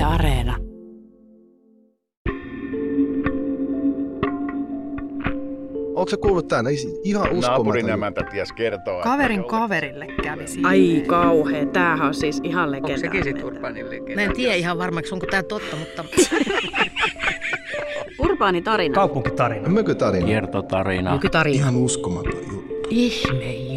Yle Areena. Onko se kuullut tämän? Ihan uskomaton. Naapurin emäntä ties kertoa. Kaverin kaverille kävi siinä. Ai kauhea, tämähän on siis ihan Onko sekin legendaarinen. sit Urbanin legenda? Mä en tiedä ihan varmaksi, onko tämä totta, mutta Urbaani tarina. Kaupunkitarina. Mökytarina. Kiertotarina. nykytarina. Ihan uskomaton juttu. Ihme.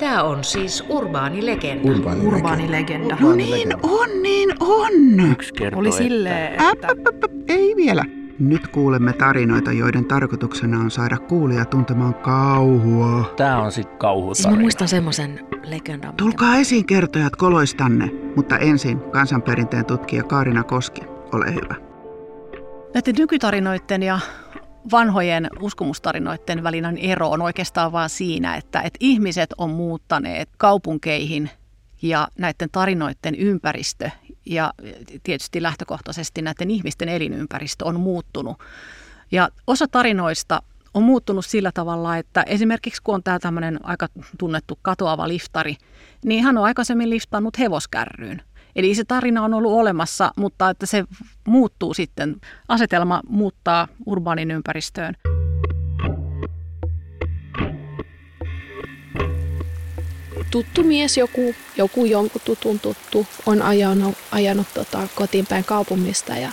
Tämä on siis urbaani legenda. Urbaani, Urbaani legenda. Urbaani Niin legenda. on, niin on. Yksi kertoo, Oli silleen, Äp, että äp, äp, äp, ei vielä. Nyt kuulemme tarinoita, joiden tarkoituksena on saada kuulija tuntemaan kauhua. Tää on sit Siis mä kauhutarina. muistan semmoisen legendan. mikä- Tulkaa esiin kertojat koloistanne, mutta ensin kansanperinteen tutkija Kaarina Koski. Ole hyvä. näiden nykytarinoiden ja vanhojen uskomustarinoiden välinen ero on oikeastaan vaan siinä, että, että ihmiset on muuttaneet kaupunkeihin ja näiden tarinoiden ympäristö ja tietysti lähtökohtaisesti näiden ihmisten elinympäristö on muuttunut. Ja osa tarinoista on muuttunut sillä tavalla, että esimerkiksi kun on tämä tämmöinen aika tunnettu katoava liftari, niin hän on aikaisemmin liftannut hevoskärryyn. Eli se tarina on ollut olemassa, mutta että se muuttuu sitten, asetelma muuttaa urbaanin ympäristöön. tuttu mies, joku, joku jonkun tutun tuttu, on ajanut, ajanut tota, kotiin päin kaupungista ja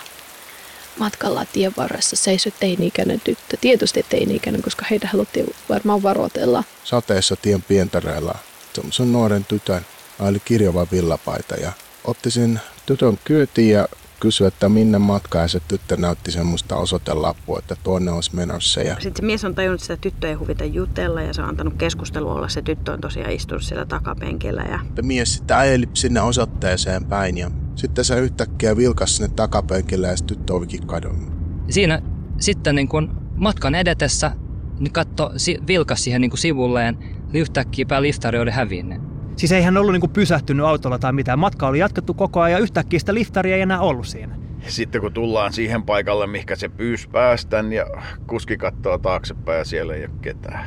matkalla tien varressa seisoi teini-ikäinen tyttö. Tietysti teini-ikäinen, koska heitä haluttiin varmaan varoitella. sateessa tien pientareella semmoisen nuoren tytön. Hän oli kirjava villapaita ja otti sen tytön kyytiin ja kysyi, että minne matkaan ja se tyttö näytti semmoista osoitelappua, että tuonne olisi menossa. Ja Sitten se mies on tajunnut, että sitä tyttöä ei huvita jutella ja se on antanut keskustelua olla. Se tyttö on tosiaan istunut siellä takapenkillä ja että mies sitten ajeli sinne osoitteeseen päin ja sitten se yhtäkkiä vilkas sinne takapenkille ja se tyttö olikin kadonnut. Siinä sitten niin kun matkan edetessä niin katto, vilkas siihen niin kun sivulleen, niin yhtäkkiä pääliftari oli hävinnyt. Siis ei hän ollut niinku pysähtynyt autolla tai mitään. Matka oli jatkettu koko ajan ja yhtäkkiä sitä liftaria ei enää ollut siinä. Sitten kun tullaan siihen paikalle, mihinkä se pyys päästän ja kuski katsoo taaksepäin ja siellä ei ole ketään.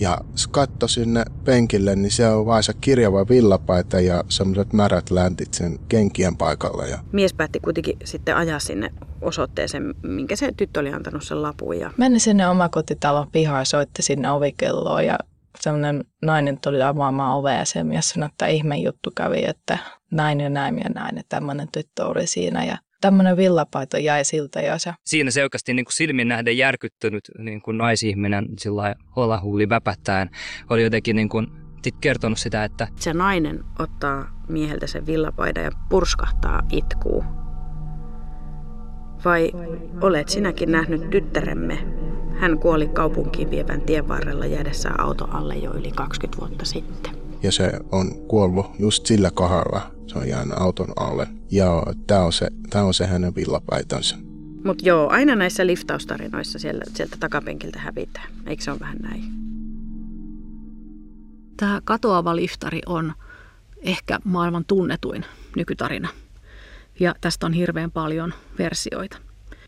Ja se katsoi sinne penkille, niin se on vaan se kirjava villapaita ja semmoiset märät läntit sen kenkien paikalla. Ja mies päätti kuitenkin sitten ajaa sinne osoitteeseen, minkä se tyttö oli antanut sen lapun. Ja Meni sinne omakotitalon pihaan ja soitti sinne ovikelloon ja semmoinen nainen tuli avaamaan ovea ja se mies sanoi, että ihme juttu kävi, että näin ja näin ja näin, että tämmöinen tyttö oli siinä ja tämmöinen villapaito jäi siltä ja se Siinä selkeästi niin kuin silmin nähden järkyttynyt niin kuin naisihminen sillä holahuuli väpättäen oli jotenkin niin kuin, kertonut sitä, että se nainen ottaa mieheltä sen villapaidan ja purskahtaa itkuu. Vai olet sinäkin nähnyt tyttäremme? Hän kuoli kaupunkiin vievän tien varrella jäädessään auto alle jo yli 20 vuotta sitten. ja se on kuollut just sillä kohdalla. Se on jäänyt auton alle. Ja tämä on se, tää on se hänen villapaitansa. Mutta joo, aina näissä liftaustarinoissa siellä, sieltä takapenkiltä hävitään. Eikö se ole vähän näin? Tämä katoava liftari on ehkä maailman tunnetuin nykytarina. Ja tästä on hirveän paljon versioita.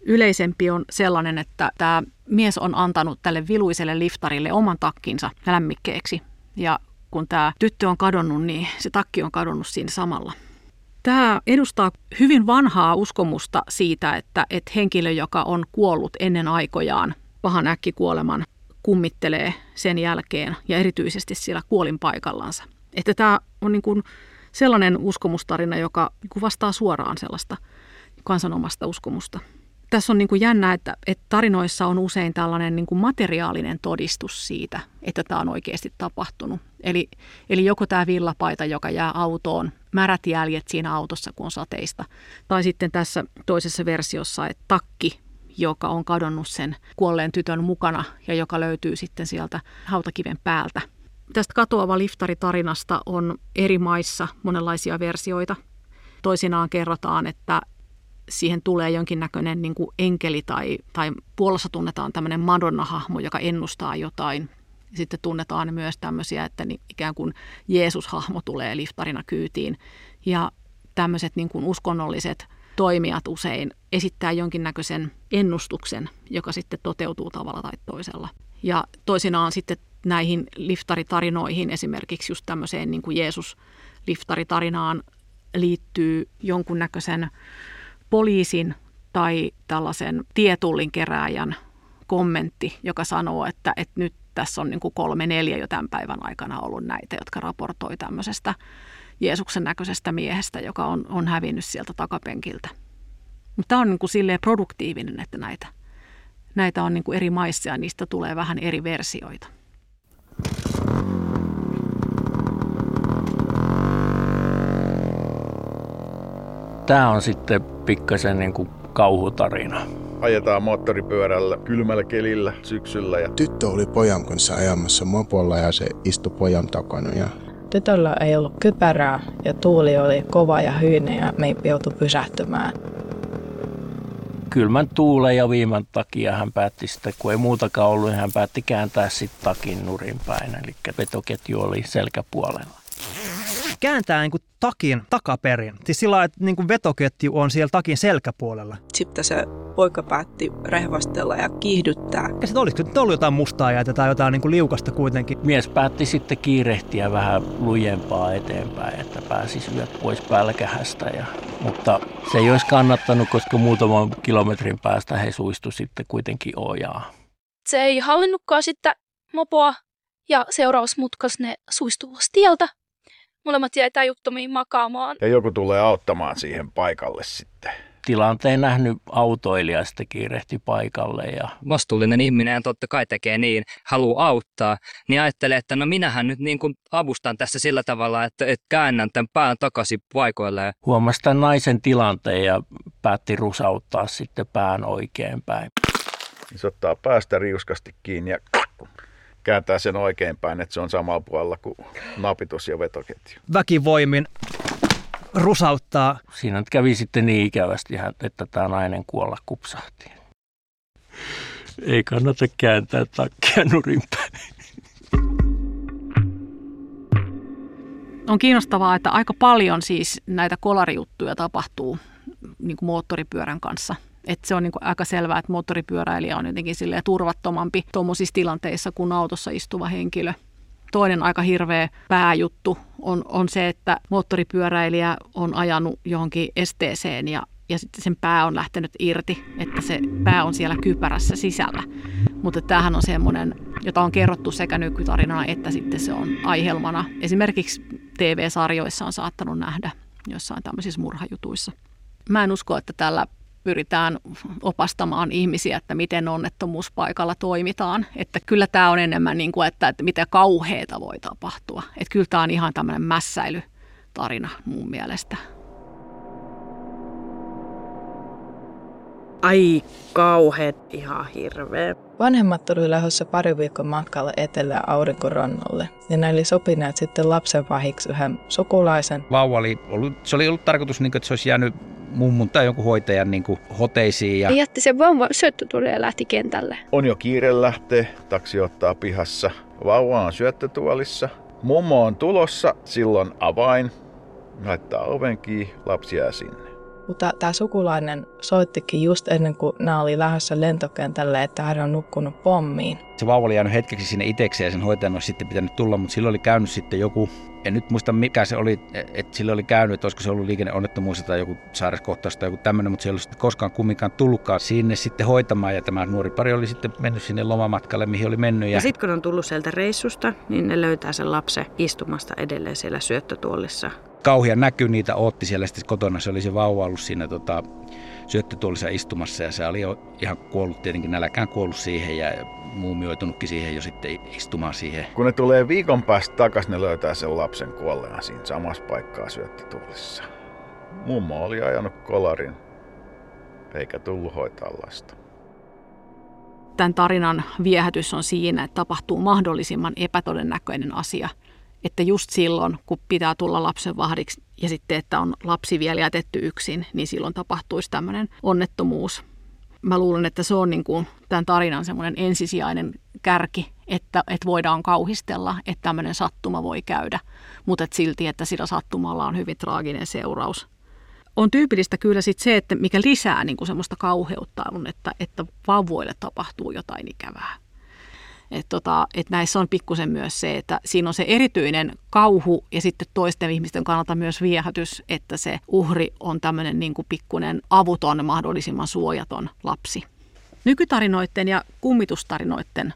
Yleisempi on sellainen, että tämä mies on antanut tälle viluiselle liftarille oman takkinsa lämmikkeeksi. Ja kun tämä tyttö on kadonnut, niin se takki on kadonnut siinä samalla. Tämä edustaa hyvin vanhaa uskomusta siitä, että, että henkilö, joka on kuollut ennen aikojaan pahan äkkikuoleman, kummittelee sen jälkeen ja erityisesti siellä kuolinpaikallansa. Että tämä on niin kuin sellainen uskomustarina, joka niin vastaa suoraan sellaista kansanomasta uskomusta. Tässä on niin kuin jännä, että, että tarinoissa on usein tällainen niin kuin materiaalinen todistus siitä, että tämä on oikeasti tapahtunut. Eli, eli joko tämä villapaita, joka jää autoon, märät jäljet siinä autossa, kun on sateista. Tai sitten tässä toisessa versiossa, että takki, joka on kadonnut sen kuolleen tytön mukana ja joka löytyy sitten sieltä hautakiven päältä. Tästä katoava liftari-tarinasta on eri maissa monenlaisia versioita. Toisinaan kerrotaan, että siihen tulee jonkinnäköinen niin kuin enkeli tai, tai Puolassa tunnetaan tämmöinen Madonna-hahmo, joka ennustaa jotain. Sitten tunnetaan myös tämmöisiä, että niin ikään kuin Jeesus-hahmo tulee liftarina kyytiin. Ja tämmöiset niin kuin uskonnolliset toimijat usein esittää jonkinnäköisen ennustuksen, joka sitten toteutuu tavalla tai toisella. Ja toisinaan sitten näihin liftaritarinoihin, esimerkiksi just tämmöiseen niin kuin Jeesus-liftaritarinaan liittyy jonkunnäköisen poliisin tai tällaisen tietullin kerääjän kommentti, joka sanoo, että, että nyt tässä on niin kuin kolme neljä jo tämän päivän aikana ollut näitä, jotka raportoi tämmöisestä Jeesuksen näköisestä miehestä, joka on, on hävinnyt sieltä takapenkiltä. Mutta tämä on niin kuin silleen produktiivinen, että näitä, näitä on niin kuin eri maissa ja niistä tulee vähän eri versioita. Tämä on sitten pikkasen niin kuin kauhutarina. Ajetaan moottoripyörällä kylmällä kelillä syksyllä. Ja... Tyttö oli pojan kanssa ajamassa mopolla ja se istui pojan takana. Ja... Tytöllä ei ollut kypärää ja tuuli oli kova ja hyinen ja me joutui pysähtymään. Kylmän tuulen ja viiman takia hän päätti sitten, kun ei muutakaan ollut, niin hän päätti kääntää sitten takin nurin päin. Eli vetoketju oli selkäpuolella kääntää niin kuin takin takaperin. Siis sillä että niin kuin vetoketju on siellä takin selkäpuolella. Sitten se poika päätti rehvastella ja kiihdyttää. Ja sitten olisiko nyt ollut jotain mustaa jäätä tai jotain niin kuin liukasta kuitenkin? Mies päätti sitten kiirehtiä vähän lujempaa eteenpäin, että pääsisi yöt pois pälkähästä. Ja, mutta se ei olisi kannattanut, koska muutaman kilometrin päästä he suistu sitten kuitenkin ojaa. Se ei hallinnutkaan sitten mopoa ja seurausmutkas ne suistuu tieltä molemmat jäi tajuttomiin makaamaan. Ja joku tulee auttamaan siihen paikalle sitten. Tilanteen nähnyt autoilija sitten kiirehti paikalle. Ja... Vastuullinen ihminen totta kai tekee niin, haluaa auttaa, niin ajattelee, että no minähän nyt niin kuin avustan tässä sillä tavalla, että, että käännän tämän pään takaisin paikoille. Huomasi tämän naisen tilanteen ja päätti rusauttaa sitten pään oikein päin. Se ottaa päästä riuskasti kiinni ja kääntää sen oikeinpäin, että se on samalla puolella kuin napitus ja vetoketju. Väkivoimin rusauttaa. Siinä nyt kävi sitten niin ikävästi, että tämä nainen kuolla kupsahti. Ei kannata kääntää takkia nurinpäin. On kiinnostavaa, että aika paljon siis näitä kolarijuttuja tapahtuu niin kuin moottoripyörän kanssa – et se on niin aika selvää, että moottoripyöräilijä on jotenkin turvattomampi tuommoisissa tilanteissa kuin autossa istuva henkilö. Toinen aika hirveä pääjuttu on, on se, että moottoripyöräilijä on ajanut johonkin esteeseen ja, ja sitten sen pää on lähtenyt irti, että se pää on siellä kypärässä sisällä. Mutta tämähän on semmoinen, jota on kerrottu sekä nykytarinana että sitten se on aihelmana. Esimerkiksi TV-sarjoissa on saattanut nähdä jossain tämmöisissä murhajutuissa. Mä en usko, että tällä pyritään opastamaan ihmisiä, että miten onnettomuuspaikalla toimitaan. Että kyllä tämä on enemmän niin kuin, että, että mitä kauheita voi tapahtua. Että kyllä tämä on ihan tämmöinen mässäilytarina mun mielestä. Ai kauheet, ihan hirveä. Vanhemmat tuli lähdössä pari viikon matkalla etelä aurinkorannalle ja ne oli sopineet sitten lapsen vahiksi yhden sukulaisen. Vauva oli ollut, se oli ollut tarkoitus, niin kuin, että se olisi jäänyt mummun tai jonkun hoitajan niin kuin hoteisiin. Ja... Jätti sen vauva syöttötuolille ja lähti kentälle. On jo kiire lähteä, taksi ottaa pihassa. Vauva on syöttötuolissa. Mummo on tulossa, silloin avain. Laittaa oven kiinni, lapsi jää sinne. Mutta tämä sukulainen soittikin just ennen kuin nämä oli lähdössä lentokentälle, että hän on nukkunut pommiin. Se vauva oli jäänyt hetkeksi sinne itsekseen ja sen hoitajan olisi sitten pitänyt tulla, mutta silloin oli käynyt sitten joku, en nyt muista mikä se oli, että sillä oli käynyt, että olisiko se ollut liikenneonnettomuus tai joku sairaskohtaus tai joku tämmöinen, mutta se ei ollut sitten koskaan kumminkaan tullutkaan sinne sitten hoitamaan ja tämä nuori pari oli sitten mennyt sinne lomamatkalle, mihin oli mennyt. Ja, ja sitten kun on tullut sieltä reissusta, niin ne löytää sen lapsen istumasta edelleen siellä syöttötuolissa kauhean näky niitä ootti siellä sitten kotona. Se oli se vauva ollut siinä tota, syöttötuolissa istumassa ja se oli jo ihan kuollut tietenkin nälkään kuollut siihen ja muumioitunutkin siihen jo sitten istumaan siihen. Kun ne tulee viikon päästä takaisin, ne löytää sen lapsen kuolleena siinä samassa paikkaa syöttötuolissa. Mummo oli ajanut kolarin eikä tullut hoitaa lasta. Tämän tarinan viehätys on siinä, että tapahtuu mahdollisimman epätodennäköinen asia – että just silloin, kun pitää tulla lapsen vahdiksi ja sitten, että on lapsi vielä jätetty yksin, niin silloin tapahtuisi tämmöinen onnettomuus. Mä luulen, että se on niin kuin tämän tarinan semmoinen ensisijainen kärki, että, että voidaan kauhistella, että tämmöinen sattuma voi käydä, mutta että silti, että sillä sattumalla on hyvin traaginen seuraus. On tyypillistä kyllä sit se, että mikä lisää niin kuin semmoista kauheutta on, että, että vauvoille tapahtuu jotain ikävää Että tota, et näissä on pikkusen myös se, että siinä on se erityinen kauhu ja sitten toisten ihmisten kannalta myös viehätys, että se uhri on tämmöinen niin kuin pikkuinen avuton, mahdollisimman suojaton lapsi. Nykytarinoiden ja kummitustarinoiden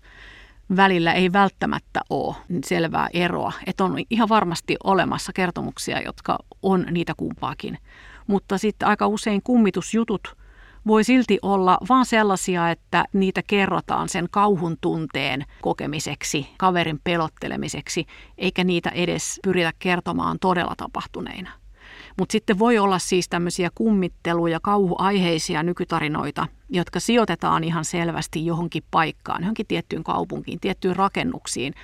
välillä ei välttämättä ole selvää eroa. Että on ihan varmasti olemassa kertomuksia, jotka on niitä kumpaakin. Mutta sitten aika usein kummitusjutut voi silti olla vaan sellaisia, että niitä kerrotaan sen kauhun tunteen kokemiseksi, kaverin pelottelemiseksi, eikä niitä edes pyritä kertomaan todella tapahtuneina. Mutta sitten voi olla siis tämmöisiä kummittelu- ja kauhuaiheisia nykytarinoita, jotka sijoitetaan ihan selvästi johonkin paikkaan, johonkin tiettyyn kaupunkiin, tiettyyn rakennuksiin.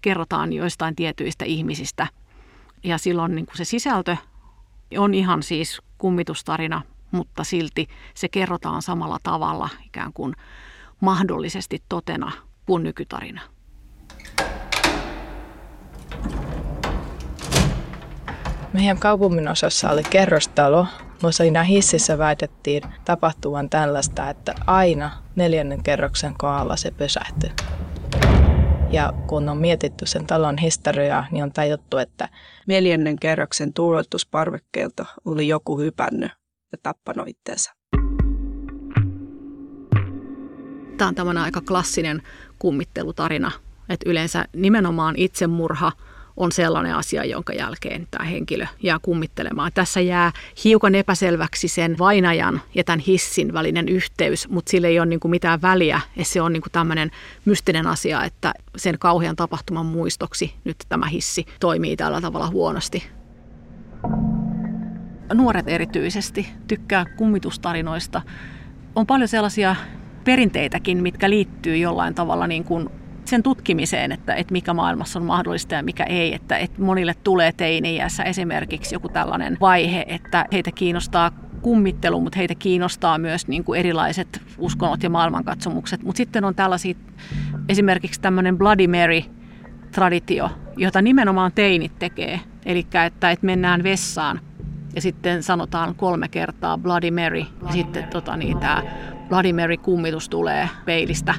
Kerrotaan joistain tietyistä ihmisistä. Ja silloin niin se sisältö on ihan siis kummitustarina, mutta silti se kerrotaan samalla tavalla ikään kuin mahdollisesti totena kuin nykytarina. Meidän kaupungin osassa oli kerrostalo, mutta siinä hississä väitettiin tapahtuvan tällaista, että aina neljännen kerroksen kohdalla se pysähtyi. Ja kun on mietitty sen talon historiaa, niin on tajuttu, että neljännen kerroksen tuuletusparvekkeelta oli joku hypännyt ja tappanut itseensä. Tämä on tämmöinen aika klassinen kummittelutarina, että yleensä nimenomaan itsemurha – on sellainen asia, jonka jälkeen tämä henkilö jää kummittelemaan. Tässä jää hiukan epäselväksi sen vainajan ja tämän hissin välinen yhteys, mutta sillä ei ole niin kuin mitään väliä. Ja se on niin kuin tämmöinen mystinen asia, että sen kauhean tapahtuman muistoksi nyt tämä hissi toimii tällä tavalla huonosti. Nuoret erityisesti tykkää kummitustarinoista. On paljon sellaisia perinteitäkin, mitkä liittyy jollain tavalla niin kuin sen tutkimiseen, että, että mikä maailmassa on mahdollista ja mikä ei. Että, että monille tulee teini-iässä esimerkiksi joku tällainen vaihe, että heitä kiinnostaa kummittelu, mutta heitä kiinnostaa myös niin kuin erilaiset uskonnot ja maailmankatsomukset. Mutta sitten on tällaisia, esimerkiksi tämmöinen Bloody Mary-traditio, jota nimenomaan teinit tekee. Eli että, että mennään vessaan ja sitten sanotaan kolme kertaa Bloody Mary. Ja sitten tota, niin, tämä Bloody Mary-kummitus tulee peilistä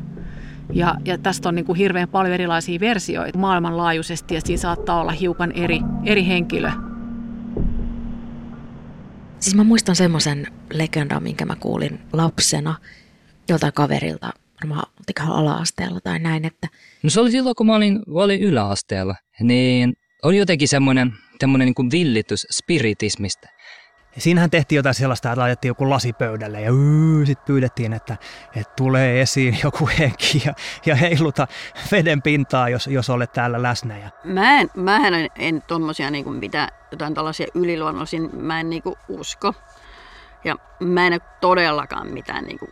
ja, ja tästä on niin kuin hirveän paljon erilaisia versioita maailmanlaajuisesti ja siinä saattaa olla hiukan eri, eri henkilö. Siis mä muistan semmoisen legendan, minkä mä kuulin lapsena joltain kaverilta, varmaan ala-asteella tai näin, että... No se oli silloin, kun mä olin, olin yläasteella, niin oli jotenkin semmoinen, semmoinen niin kuin villitys spiritismistä. Ja siinähän tehtiin jotain sellaista, että laitettiin joku lasi pöydälle ja sitten pyydettiin, että, että tulee esiin joku henki ja, ja heiluta veden pintaa, jos, jos olet täällä läsnä. Ja... Mä en, mä en, en tuommoisia niin mitään, jotain tällaisia yliluonnollisia, mä en niin kuin usko. Ja mä en ole todellakaan mitään niin kuin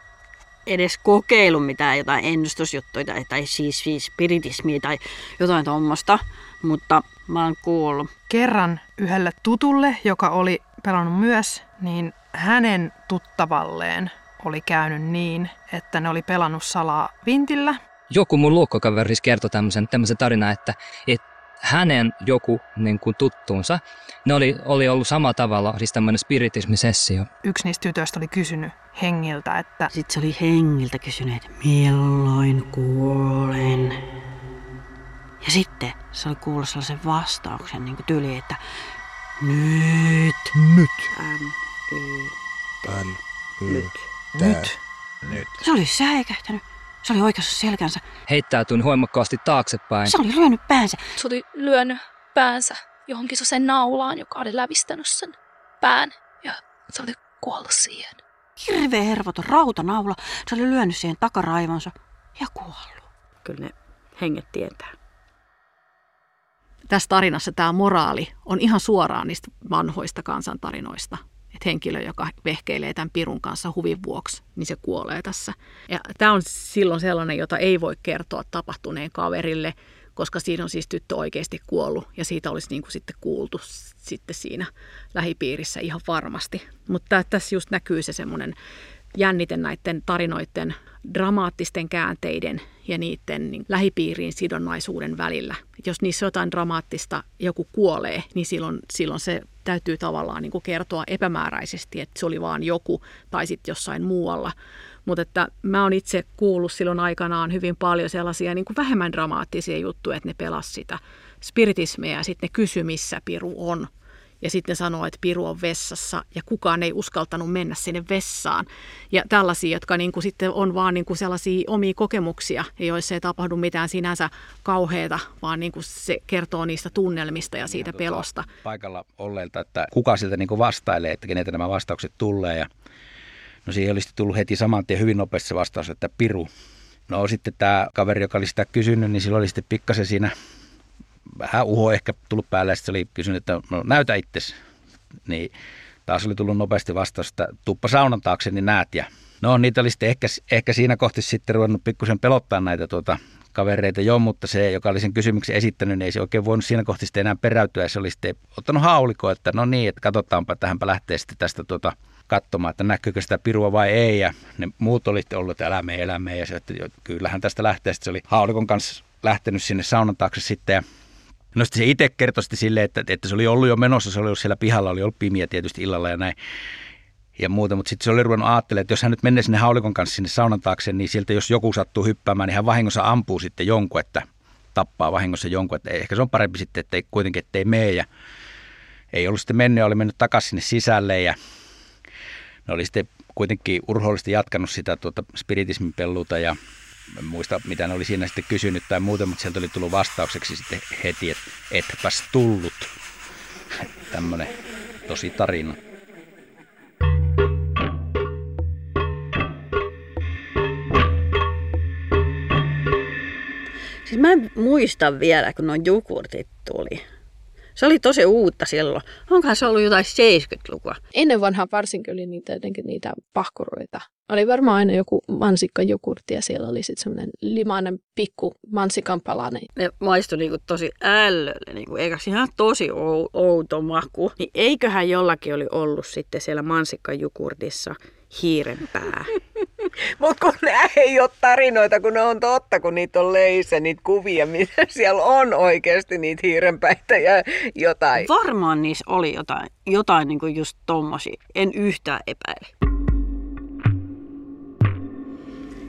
edes kokeilu mitään jotain ennustusjuttuja tai, tai siis, siis spiritismia tai jotain tuommoista, mutta mä oon kuullut. Kerran yhdelle tutulle, joka oli pelannut myös, niin hänen tuttavalleen oli käynyt niin, että ne oli pelannut salaa vintillä. Joku mun luokkokaveris kertoi tämmöisen, tämmöisen tarinan, että, että hänen joku niin kuin tuttuunsa, ne oli, oli ollut samalla tavalla, siis tämmöinen spiritismisessio. Yksi niistä tytöistä oli kysynyt hengiltä, että... Sitten se oli hengiltä kysynyt, että milloin kuolen. Ja sitten se oli kuullut sellaisen vastauksen niin kuin tyyli, että nyt. Nyt. N, Y, T. N, y, Nyt. T. Nyt. Nyt. Se oli säikähtänyt. Se oli oikeassa selkänsä. Heittäytyi voimakkaasti taaksepäin. Se oli lyönyt päänsä. Se oli lyönyt päänsä johonkin sen naulaan, joka oli lävistänyt sen pään. Ja se oli kuollut siihen. Hirveä hervoton rautanaula. Se oli lyönyt siihen takaraivonsa ja kuollut. Kyllä ne henget tietää tässä tarinassa tämä moraali on ihan suoraan niistä vanhoista kansantarinoista. Että henkilö, joka vehkeilee tämän pirun kanssa huvin vuoksi, niin se kuolee tässä. Ja tämä on silloin sellainen, jota ei voi kertoa tapahtuneen kaverille, koska siinä on siis tyttö oikeasti kuollut ja siitä olisi niin kuin sitten kuultu sitten siinä lähipiirissä ihan varmasti. Mutta tässä just näkyy se semmoinen jännite näiden tarinoiden dramaattisten käänteiden ja niiden niin lähipiiriin sidonnaisuuden välillä. Et jos niissä jotain dramaattista joku kuolee, niin silloin, silloin se täytyy tavallaan niin kuin kertoa epämääräisesti, että se oli vaan joku tai sitten jossain muualla. Mutta että mä oon itse kuullut silloin aikanaan hyvin paljon sellaisia niin kuin vähemmän dramaattisia juttuja, että ne pelas sitä spiritismeä ja sitten ne kysy, missä piru on. Ja sitten sanoo, että piru on vessassa ja kukaan ei uskaltanut mennä sinne vessaan. Ja tällaisia, jotka niin kuin sitten on vaan niin kuin sellaisia omia kokemuksia, joissa ei tapahdu mitään sinänsä kauheata, vaan niin kuin se kertoo niistä tunnelmista ja siitä ja pelosta. Paikalla olleelta, että kuka sieltä niin kuin vastailee, että keneltä nämä vastaukset tulee. Ja no siihen olisi tullut heti saman tien hyvin nopeasti se vastaus, että piru. No sitten tämä kaveri, joka oli sitä kysynyt, niin silloin oli sitten pikkasen siinä vähän uho ehkä tullut päälle sitten oli kysynyt, että no näytä itsesi. Niin taas oli tullut nopeasti vastaus, että tuppa saunan taakse, niin näet. Ja no niitä oli sitten ehkä, ehkä siinä kohti sitten ruvennut pikkusen pelottaa näitä tuota, kavereita jo, mutta se, joka oli sen kysymyksen esittänyt, niin ei se oikein voinut siinä kohti sitten enää peräytyä. Ja se oli sitten ottanut haulikoa, että no niin, että katsotaanpa, että hänpä lähtee sitten tästä tuota, katsomaan, että näkyykö sitä pirua vai ei. Ja ne muut oli ollut, että älä mene. Ja se, että kyllähän tästä lähtee. Sitten se oli haulikon kanssa lähtenyt sinne saunan taakse sitten ja No sitten se itse kertoi silleen, että, että se oli ollut jo menossa, se oli ollut siellä pihalla, oli ollut pimiä tietysti illalla ja näin ja muuta, mutta sitten se oli ruvennut ajattelemaan, että jos hän nyt menee sinne haulikon kanssa sinne saunan taakse, niin sieltä jos joku sattuu hyppäämään, niin hän vahingossa ampuu sitten jonkun, että tappaa vahingossa jonkun, että ehkä se on parempi sitten, että ei, kuitenkin ettei mene ja ei ollut sitten mennyt, oli mennyt takaisin sinne sisälle ja ne oli sitten kuitenkin urhoollisesti jatkanut sitä tuota spiritismin pelluuta ja muista mitä ne oli siinä sitten kysynyt tai muuta, mutta sieltä oli tullut vastaukseksi sitten heti, että etpäs tullut. Tämmöinen tosi tarina. Siis mä muistan vielä, kun nuo jukurtit tuli. Se oli tosi uutta silloin. Onkohan se ollut jotain 70-lukua? Ennen vanhaa varsinkin oli niitä, niitä pahkuroita. Oli varmaan aina joku mansikkajokurtti ja siellä oli sitten semmoinen limainen pikku mansikan palanen. Ne maistui niinku tosi ällölle, niinku, eikä ihan tosi outo maku. Niin eiköhän jollakin oli ollut sitten siellä mansikkajukurtissa hiirenpää. Mutta kun ne ei ole tarinoita, kun ne on totta, kun niitä on leissä, niitä kuvia, mitä siellä on oikeasti niitä hiirenpäitä ja jotain. Varmaan niissä oli jotain, jotain niin kuin just tommosia. En yhtään epäile.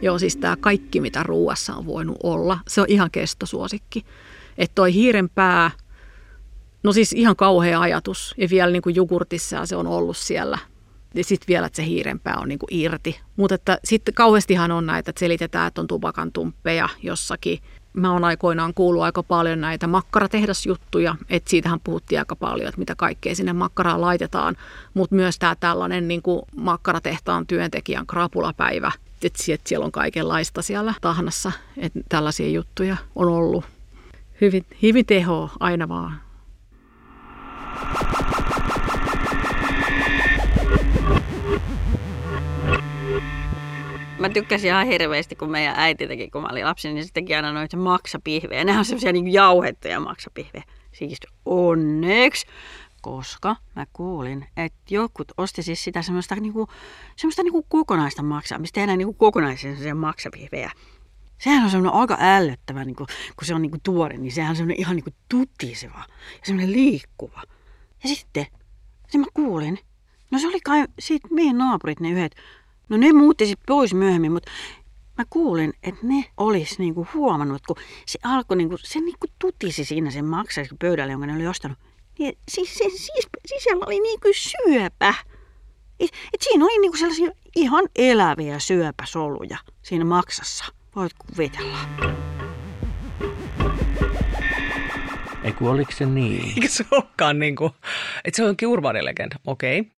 Joo, siis tämä kaikki, mitä ruuassa on voinut olla, se on ihan kestosuosikki. Että toi hiirenpää, no siis ihan kauhea ajatus. Ja vielä niin kuin jogurtissa se on ollut siellä ja sitten vielä, että se hiirenpää on niin kuin irti. Mutta sitten kauheastihan on näitä, että selitetään, että on tupakan tumppeja jossakin. Mä oon aikoinaan kuullut aika paljon näitä makkaratehdasjuttuja, että siitähän puhuttiin aika paljon, että mitä kaikkea sinne makkaraan laitetaan. Mutta myös tämä tällainen niin kuin makkaratehtaan työntekijän krapulapäivä, että siellä on kaikenlaista siellä tahnassa, että tällaisia juttuja on ollut. Hyvin, hyvin teho aina vaan. Mä tykkäsin ihan hirveästi, kun meidän äiti teki, kun mä olin lapsi, niin se teki aina noita maksapihvejä. Ne on semmoisia niin jauhettuja maksapihvejä. Siis onneksi, koska mä kuulin, että jotkut osti siis sitä semmoista, niinku, semmoista niinku kokonaista maksaa, mistä tehdään niinku kokonaisia maksapihvejä. Sehän on semmoinen aika ällöttävä, niin kuin, kun se on niin kuin tuore, niin sehän on semmoinen ihan niin kuin tutiseva ja semmoinen liikkuva. Ja sitten, se mä kuulin, no se oli kai siitä meidän naapurit ne yhdet, No ne muutti sitten pois myöhemmin, mutta mä kuulin, että ne olisi niinku huomannut, kun se alkoi, niinku, se niinku tutisi siinä sen maksaisi pöydälle, jonka ne oli ostanut. Niin, siis, siis, siis, sisällä oli niinku syöpä. Et, et siinä oli niinku sellaisia ihan eläviä syöpäsoluja siinä maksassa. Voit kuvitella. Eiku, oliko se niin? Eikö se olekaan niin kuin, että se onkin urbaanilegenda? Okei. Okay.